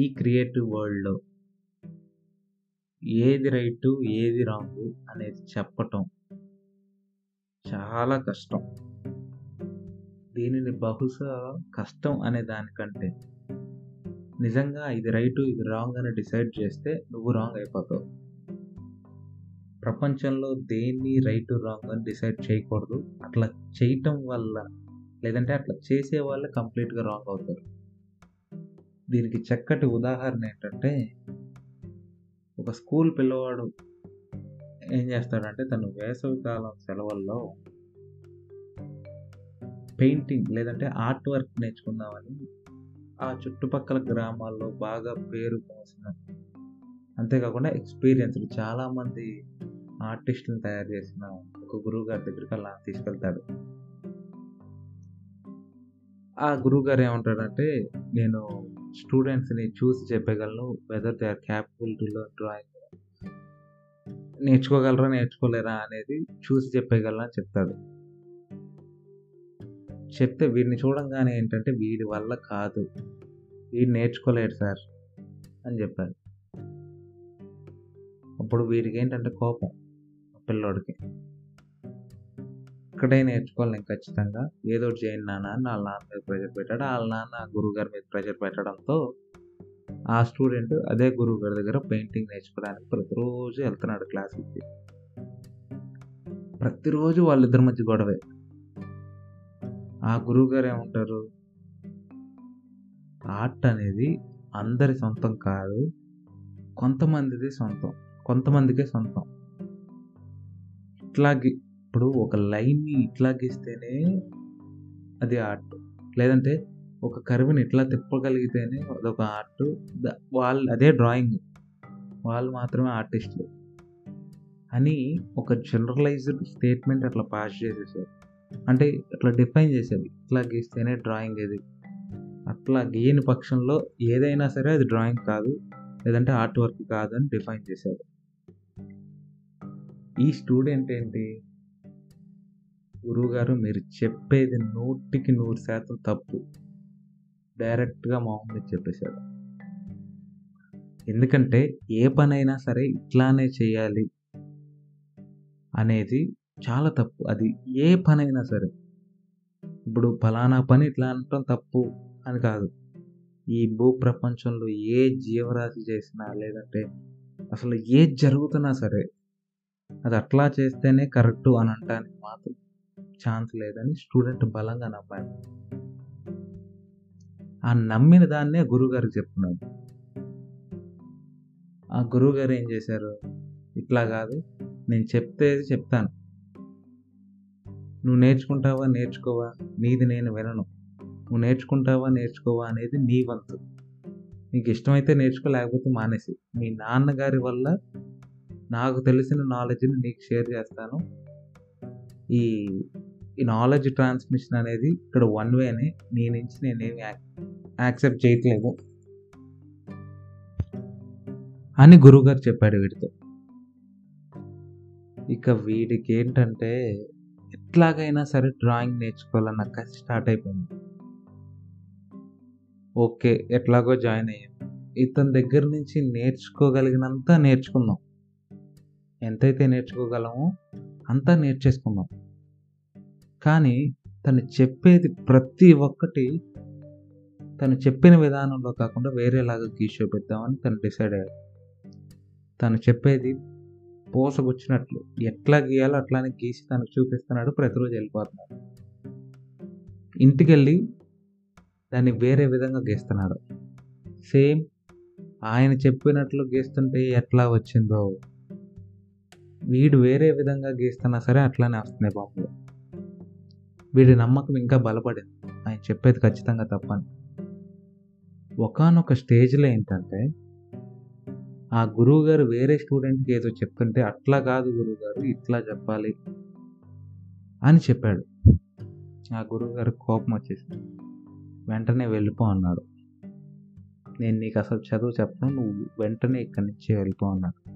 ఈ క్రియేటివ్ వరల్డ్‌లో ఏది రైటు, ఏది రాంగు అనేది చెప్పటం చాలా కష్టం. దీనిని బహుశా కష్టం అనే దానికంటే, నిజంగా ఇది రైటు, ఇది రాంగ్ అని డిసైడ్ చేస్తే నువ్వు రాంగ్ అయిపోతావు. ప్రపంచంలో దేన్ని రైటు, రాంగ్ అని డిసైడ్ చేయకూడదు. అట్లా చేయటం వల్ల లేదంటే అట్లా చేసే వాళ్ళే కంప్లీట్‌గా రాంగ్ అవుతారు. దీనికి చక్కటి ఉదాహరణ ఏంటంటే ఒక స్కూల్ పిల్లవాడు ఏం చేస్తాడంటే తను వేసవికాలం సెలవుల్లో పెయింటింగ్ లేదంటే ఆర్ట్ వర్క్ నేర్చుకుందామని ఆ చుట్టుపక్కల గ్రామాల్లో బాగా పేరు మోసిన అంతేకాకుండా ఎక్స్‌పీరియన్స్‌డ్ చాలామంది ఆర్టిస్టులను తయారు చేసిన ఒక గురువుగారి దగ్గరికి అలా తీసుకెళ్తాడు. ఆ గురువుగారు ఏమంటాడంటే, "నేను స్టూడెంట్స్‌ని చూసి చెప్పగలను. Whether they are capable to learn drawing. నేర్చుకోగలరా? నేర్చుకోలేరా? అనేది చూసి చెప్పేయగలను" అని చెప్తాడు. చెప్తే వీడిని చూడంగానే ఏంటంటే వీడి వల్ల కాదు. వీడు నేర్చుకోలేడు సార్ అని చెప్పారు అప్పుడు వీడికేంటంటే కోపం పిల్లోడికి. ఇక్కడే నేర్చుకోవాలి నేను ఖచ్చితంగా. ఏదో ఒకటి చేయండి నాన్న అని వాళ్ళ నాన్న మీద ప్రెషర్ పెట్టాడు. వాళ్ళ నాన్న గురువుగారి మీద ప్రెషర్ పెట్టడంతో ఆ స్టూడెంట్ అదే గురువుగారి దగ్గర పెయింటింగ్ నేర్చుకోవడానికి ప్రతిరోజు వెళ్తున్నాడు క్లాసులకి. ప్రతిరోజు వాళ్ళిద్దరి మధ్య గొడవే. ఆ గురువుగారు ఏమంటారు? ఆర్ట్ అనేది అందరి సొంతం కాదు. కొంతమందిది సొంతం. కొంతమందికే సొంతం. ఇట్లాగే ఇప్పుడు ఒక లైన్‌ని ఇట్లా గీస్తేనే అది ఆర్ట్. లేదంటే ఒక కరువుని ఇట్లా తిప్పగలిగితేనే అదొక ఆర్ట్. వాళ్ళు అదే డ్రాయింగ్. వాళ్ళు మాత్రమే ఆర్టిస్టులు అని ఒక జనరలైజ్డ్ స్టేట్మెంట్ అట్లా పాస్ చేసేసారు. అంటే అట్లా డిఫైన్ చేశారు. ఇట్లా గీస్తేనే డ్రాయింగ్ ఇది. అట్లా గీయని పక్షంలో ఏదైనా సరే అది డ్రాయింగ్ కాదు. లేదంటే ఆర్ట్ వర్క్ కాదు అని డిఫైన్ చేశారు. ఈ స్టూడెంట్ ఏంటి? గురువుగారు మీరు చెప్పేది 100కి 100% తప్పు. డైరెక్ట్‌గా మామూలుగా మీద ఎందుకంటే ఏ పనైనా సరే ఇట్లానే చేయాలి. అనేది చాలా తప్పు. అది ఏ పనైనా సరే. ఇప్పుడు ఫలానా పని ఇట్లా అనటం తప్పు అని కాదు. ఈ భూ ప్రపంచంలో ఏ జీవరాశి చేసినా లేదంటే అసలు ఏది జరుగుతున్నా సరే అది అట్లా చేస్తేనే కరెక్టు అని అంటానికి మాత్రం ఛాన్స్ లేదని స్టూడెంట్ బలంగా నమ్మాడు. ఆ నమ్మిన దాన్నే గురువుగారికి చెప్తున్నాడు. ఆ గురువుగారు ఏం చేశారు? ఇట్లా కాదు. నేను చెప్తే చెప్తాను. నువ్వు నేర్చుకుంటావా? నేర్చుకోవా? నీది నేను వినను. నువ్వు నేర్చుకుంటావా? నేర్చుకోవా? అనేది నీ వంతు. నీకు ఇష్టమైతే నేర్చుకో లేకపోతే మానేసి మీ నాన్నగారి వల్ల నాకు తెలిసిన నాలెడ్జ్‌ని నీకు షేర్ చేస్తాను. ఈ ఈ నాలెడ్జ్ ట్రాన్స్‌మిషన్ అనేది ఇక్కడ వన్ వేనే. నీ నుంచి నేనేమి యాక్సెప్ట్ చేయట్లేదు. అని గురువుగారు చెప్పాడు వీడితో. ఇక వీడికి ఏంటంటే ఎట్లాగైనా సరే డ్రాయింగ్ నేర్చుకోవాలన్న కసి స్టార్ట్ అయిపోయింది. ఓకే. ఎట్లాగో జాయిన్ అయ్యాం. ఇతని దగ్గర నుంచి నేర్చుకోగలిగినంత నేర్చుకుందాం. ఎంతైతే నేర్చుకోగలమో అంతా నేర్చేసుకుందాం. కానీ తను చెప్పేది ప్రతి ఒక్కటి తను చెప్పిన విధానంలో కాకుండా వేరేలాగా గీషో చూపిద్దామని తను డిసైడ్ అయ్యాడు. తను చెప్పేది పూసగుచ్చినట్లు ఎట్లా గీయాలో అట్లానే గీసి తనకు చూపిస్తున్నాడు. ప్రతిరోజు వెళ్ళిపోతున్నాడు. ఇంటికెళ్ళి దాన్ని వేరే విధంగా గీస్తున్నాడు. సేమ్ ఆయన చెప్పినట్లు గీస్తుంటే ఎట్లా వచ్చిందో వీడు వేరే విధంగా గీస్తున్నా సరే అట్లానే వస్తున్నాయి బాబు వీడి నమ్మకం ఇంకా బలపడింది. ఆయన చెప్పేది ఖచ్చితంగా తప్పని. ఒకానొక స్టేజ్‌లో ఏంటంటే ఆ గురువుగారు వేరే స్టూడెంట్‌కి ఏదో చెప్తుంటే అట్లా కాదు గురువుగారు ఇట్లా చెప్పాలి. అని చెప్పాడు. ఆ గురువుగారికి కోపం వచ్చేసింది. వెంటనే వెళ్ళిపో అన్నాడు. నేను నీకు అసలు చదువు చెప్పను. నువ్వు వెంటనే ఇక్కడి నుంచి వెళ్ళిపో అన్నాడు.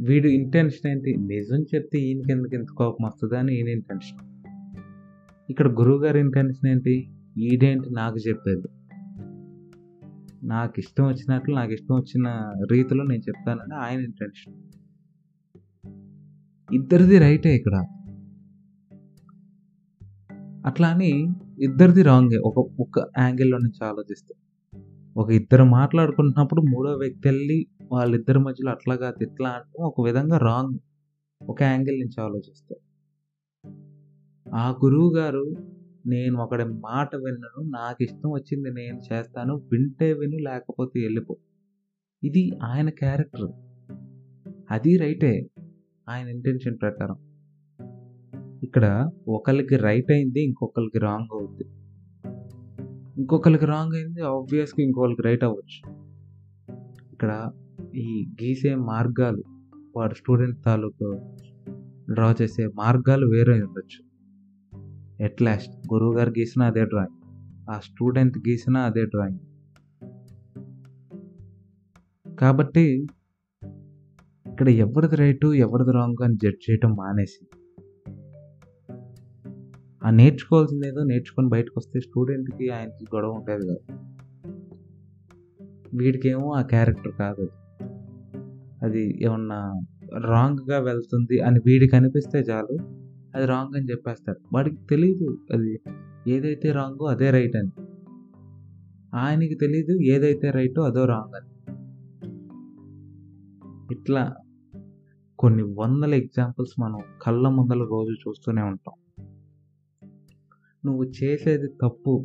వీడు ఇంటెన్షన్ ఏంటి? నిజం చెప్తే ఈయనకెందుకు ఇంత కోపం వస్తుంది అని ఈయన ఇంటెన్షన్. ఇక్కడ గురువుగారి ఇంటెన్షన్ ఏంటి? ఈడేంటి నాకు చెప్పేది. నాకు ఇష్టం వచ్చినట్లు నాకు ఇష్టం వచ్చిన రీతిలో నేను చెప్తానని ఆయన ఇంటెన్షన్ ఇద్దరిది రైటే ఇక్కడ అట్లా అని ఇద్దరిది రాంగే ఒక ఒక యాంగిల్లో నుంచి ఆలోచిస్తే ఒక ఇద్దరు మాట్లాడుకుంటున్నప్పుడు మూడో వ్యక్తి వెళ్ళి వాళ్ళిద్దరి మధ్యలో అట్లాగా తిట్లా అంటే ఒక విధంగా రాంగ్ ఒక యాంగిల్ నుంచి ఆలోచిస్తే ఆ గురువు గారు నేను ఒకడి మాట విన్నను నాకు ఇష్టం వచ్చింది నేను చేస్తాను వింటే విను లేకపోతే వెళ్ళిపో. ఇది ఆయన క్యారెక్టర్ అది రైటే ఆయన ఇంటెన్షన్ ప్రకారం. ఇక్కడ ఒకరికి రైట్ అయింది ఇంకొకరికి రాంగ్ అవుద్ది. ఇంకొకరికి రాంగ్ అయింది ఆబ్వియస్గా ఇంకొకరికి రైట్ అవ్వచ్చు. ఇక్కడ ఈ గీసే మార్గాలు వాడు స్టూడెంట్ తాలూకు డ్రా చేసే మార్గాలు వేరే ఉండొచ్చు. ఎట్ లాస్ట్ గురువు గారు గీసిన అదే డ్రాయింగ్ ఆ స్టూడెంట్ గీసిన అదే డ్రాయింగ్ కాబట్టి ఇక్కడ ఎవరిది రైటు ఎవరిది రాంగ్ అని జడ్జ్ చేయటం మానేసి ఆ నేర్చుకోవాల్సింది ఏదో నేర్చుకొని బయటకు వస్తే స్టూడెంట్కి ఆయనకి గొడవ ఉంటుంది కదా. వీడికేమో ఆ క్యారెక్టర్ కాదు అది. అది ఏమన్నా రాంగ్గా వెళ్తుంది అని వీడికి అనిపిస్తే చాలు. అది రాంగ్ అని చెప్పేస్తాడు వాడికి తెలియదు అది ఏదైతే రాంగో అదే రైట్ అని. ఆయనకి తెలియదు ఏదైతే రైటో అదో రాంగ్ అని. ఇట్లా కొన్ని వందల ఎగ్జాంపుల్స్ మనం కళ్ళ ముందల రోజు చూస్తూనే ఉంటాం. నువ్వు చేసేది తప్పు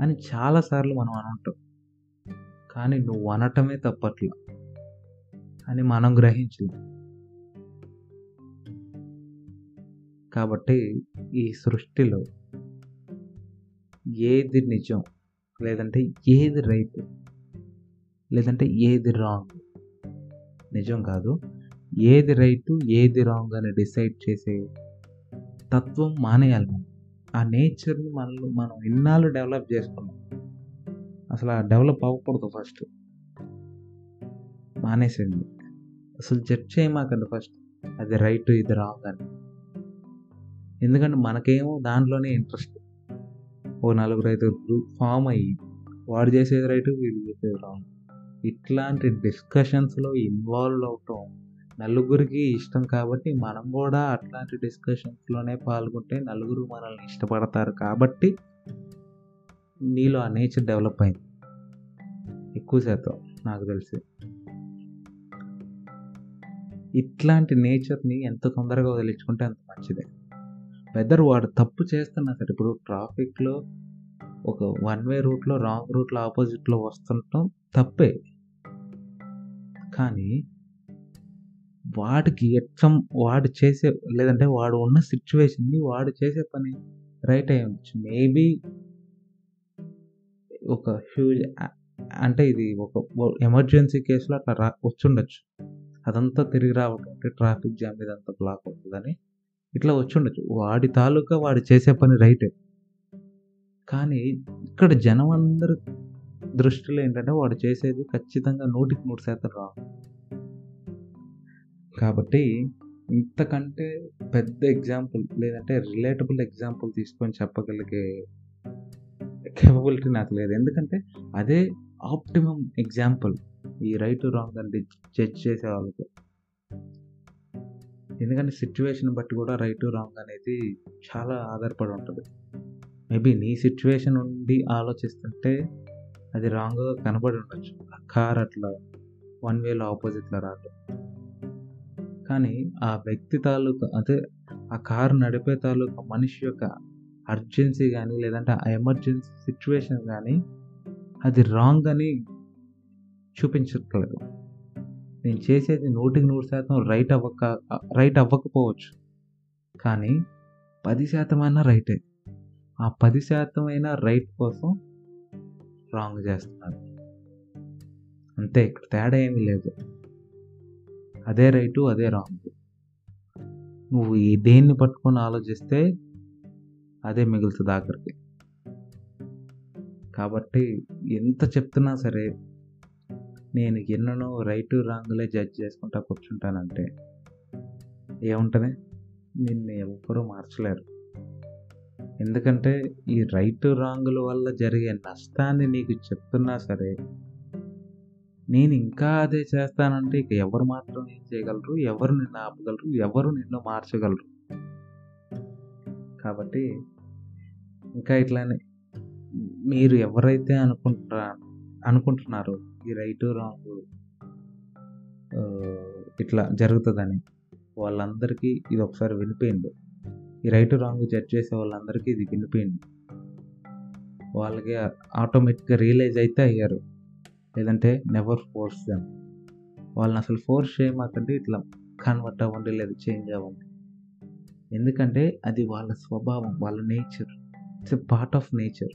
అని చాలాసార్లు మనం అనుంటాం. కానీ నువ్వు అనటమే తప్పట్లా. అని మనం గ్రహించలేం. కాబట్టి ఈ సృష్టిలో ఏది నిజం లేదంటే ఏది రైట్ లేదంటే ఏది రాంగ్ నిజం కాదు. ఏది రైట్ ఏది రాంగ్ అని డిసైడ్ చేసే తత్వం మానేయాలి మనం. ఆ నేచర్ని మనలో మనం ఇన్నాళ్ళు డెవలప్ చేసుకున్నాం. అసలు ఆ డెవలప్ అవ్వకూడదు ఫస్ట్. మానేసింది అసలు జడ్జ్ చేయమాకండి ఫస్ట్. అది రైట్ ఇది రాంగ్ అని. ఎందుకంటే మనకేమో దాంట్లోనే ఇంట్రెస్ట్. ఓ నలుగురు ఐదుగురు గ్రూప్ ఫామ్ అయ్యి వాడు చేసేది రైట్ వీడు చేసేది రాంగ్. ఇట్లాంటి డిస్కషన్స్లో ఇన్వాల్వ్ అవటం నలుగురికి ఇష్టం కాబట్టి మనం కూడా అట్లాంటి డిస్కషన్స్లోనే పాల్గొంటే నలుగురు మనల్ని ఇష్టపడతారు కాబట్టి నీలో ఆ నేచర్ డెవలప్ అయింది. ఎక్కువ శాతం నాకు తెలిసి. ఇట్లాంటి నేచర్ని ఎంత తొందరగా వదిలించుకుంటే అంత మంచిదే. వెదర్ వాడు తప్పు చేస్తున్నా సరే ఇప్పుడు ట్రాఫిక్లో ఒక వన్ వే రూట్లో రాంగ్ రూట్లో ఆపోజిట్లో వస్తుండటం తప్పే. కానీ వాడికి ఎట్సం వాడు చేసే లేదంటే వాడు ఉన్న సిచ్యువేషన్ని వాడు చేసే పని రైట్ అయి ఉండొచ్చు. మేబీ ఒక హ్యూజ్ అంటే ఇది ఒక ఎమర్జెన్సీ కేసులో అట్లా రా వచ్చుండొచ్చు. అదంతా తిరిగి రావాలంటే అంటే ట్రాఫిక్ జామ్ ఇదంతా బ్లాక్ అవుతుందని ఇట్లా వచ్చుండొచ్చు. వాడి తాలూకా వాడు చేసే పని రైటే. కానీ ఇక్కడ జనం అందరి దృష్టిలో ఏంటంటే వాడు చేసేది ఖచ్చితంగా నూటికి నూరు శాతం రావు కాబట్టి ఇంతకంటే పెద్ద ఎగ్జాంపుల్ లేదంటే రిలేటబుల్ ఎగ్జాంపుల్ తీసుకొని చెప్పగలిగే కేపబిలిటీ నాకు లేదు. ఎందుకంటే అదే ఆప్టిమం ఎగ్జాంపుల్. ఈ రైట్ రాంగ్ అని జడ్జ్ చేసే వాళ్ళకి. ఎందుకంటే సిచ్యువేషన్ బట్టి కూడా రైట్ రాంగ్ అనేది చాలా ఆధారపడి ఉంటుంది. మేబీ నీ సిచ్యువేషన్ ఉండి ఆలోచిస్తుంటే అది రాంగ్గా కనబడి ఉండొచ్చు. ఆ కార్ అట్లా వన్ వేలో ఆపోజిట్లో రాదు. కానీ ఆ వ్యక్తి తాలూకా అదే ఆ కారు నడిపే తాలూకా మనిషి యొక్క అర్జెన్సీ కానీ లేదంటే ఆ ఎమర్జెన్సీ సిచ్యువేషన్ కానీ అది రాంగ్ అని చూపించట్లేదు. నేను చేసేది నూటికి నూరు శాతం రైట్ అవ్వక రైట్ అవ్వకపోవచ్చు. కానీ పది శాతం అయినా రైటే ఆ పది శాతం అయినా రైట్ కోసం రాంగ్ చేస్తున్నారు. అంతే ఇక్కడ తేడా ఏమీ లేదు. అదే రైటు అదే రాంగ్ నువ్వు దేన్ని పట్టుకొని ఆలోచిస్తే అదే మిగులుతుంది ఆఖరికి. కాబట్టి ఎంత చెప్తున్నా సరే నేను ఎన్ననో రైటు రాంగ్లే జడ్జ్ చేసుకుంటా కూర్చుంటానంటే ఏముంటుంది? నిన్ను ఎవ్వరూ మార్చలేరు. ఎందుకంటే ఈ రైట్ రాంగుల వల్ల జరిగే నష్టాన్ని నీకు చెప్తున్నా సరే నేను ఇంకా అదే చేస్తానంటే ఇక ఎవరు మాత్రం ఏం చేయగలరు? ఎవరు నిన్ను ఆపగలరు? ఎవరు నిన్ను మార్చగలరు? కాబట్టి ఇంకా ఇట్లానే మీరు ఎవరైతే అనుకుంటారా అనుకుంటున్నారు. ఈ రైట్ రాంగ్ ఇట్లా జరుగుతుందని. వాళ్ళందరికీ ఇది ఒకసారి వినిపోయింది ఈ రైట్ రాంగ్ జడ్జ్ చేసే వాళ్ళందరికీ ఇది వినిపోయింది వాళ్ళకి ఆటోమేటిక్గా రియలైజ్ అయితే అయ్యారు. లేదంటే నెవర్ ఫోర్స్ దెమ్. వాళ్ళని అసలు ఫోర్స్ చేయమాకండి ఇట్లా కన్వర్ట్ అవ్వండి లేదా చేంజ్ అవ్వండి. ఎందుకంటే అది వాళ్ళ స్వభావం వాళ్ళ nature. It's a part of nature.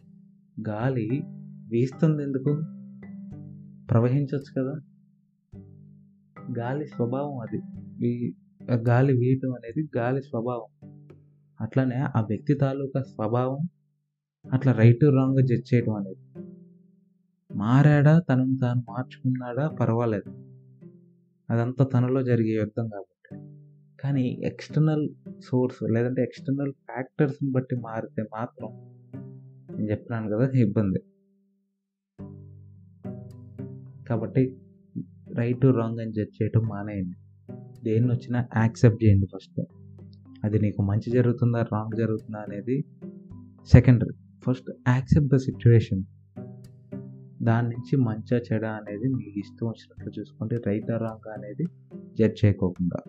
గాలి వీస్తుంది ఎందుకు ప్రవహించవచ్చు కదా. గాలి స్వభావం అది. గాలి వీయటం అనేది గాలి స్వభావం. అట్లనే ఆ వ్యక్తి తాలూకా స్వభావం అట్లా రైట్ రాంగ్ జడ్జ్ చేయడం అనేది. మారాడా తనను తాను మార్చుకున్నాడా పర్వాలేదు. అదంతా తనలో జరిగే యుద్ధం కాబట్టి. కానీ ఎక్స్టర్నల్ సోర్స్ లేదంటే ఎక్స్టర్నల్ ఫ్యాక్టర్స్ని బట్టి మారితే మాత్రం నేను చెప్పినాను కదా ఇబ్బంది. కాబట్టి రైట్ రాంగ్ అని జడ్జ్ చేయటం మానేయండి. దేన్ని వచ్చినా యాక్సెప్ట్ చేయండి ఫస్ట్ అది నీకు మంచి జరుగుతుందా రాంగ్ జరుగుతుందా అనేది secondary first accept the situation దాని నుంచి మంచిగా చెడ అనేది మీకు ఇష్టం వచ్చినట్లు చూసుకోండి రైట్ రాంగ్ అనేది జడ్జ్ చేయకోకుండా.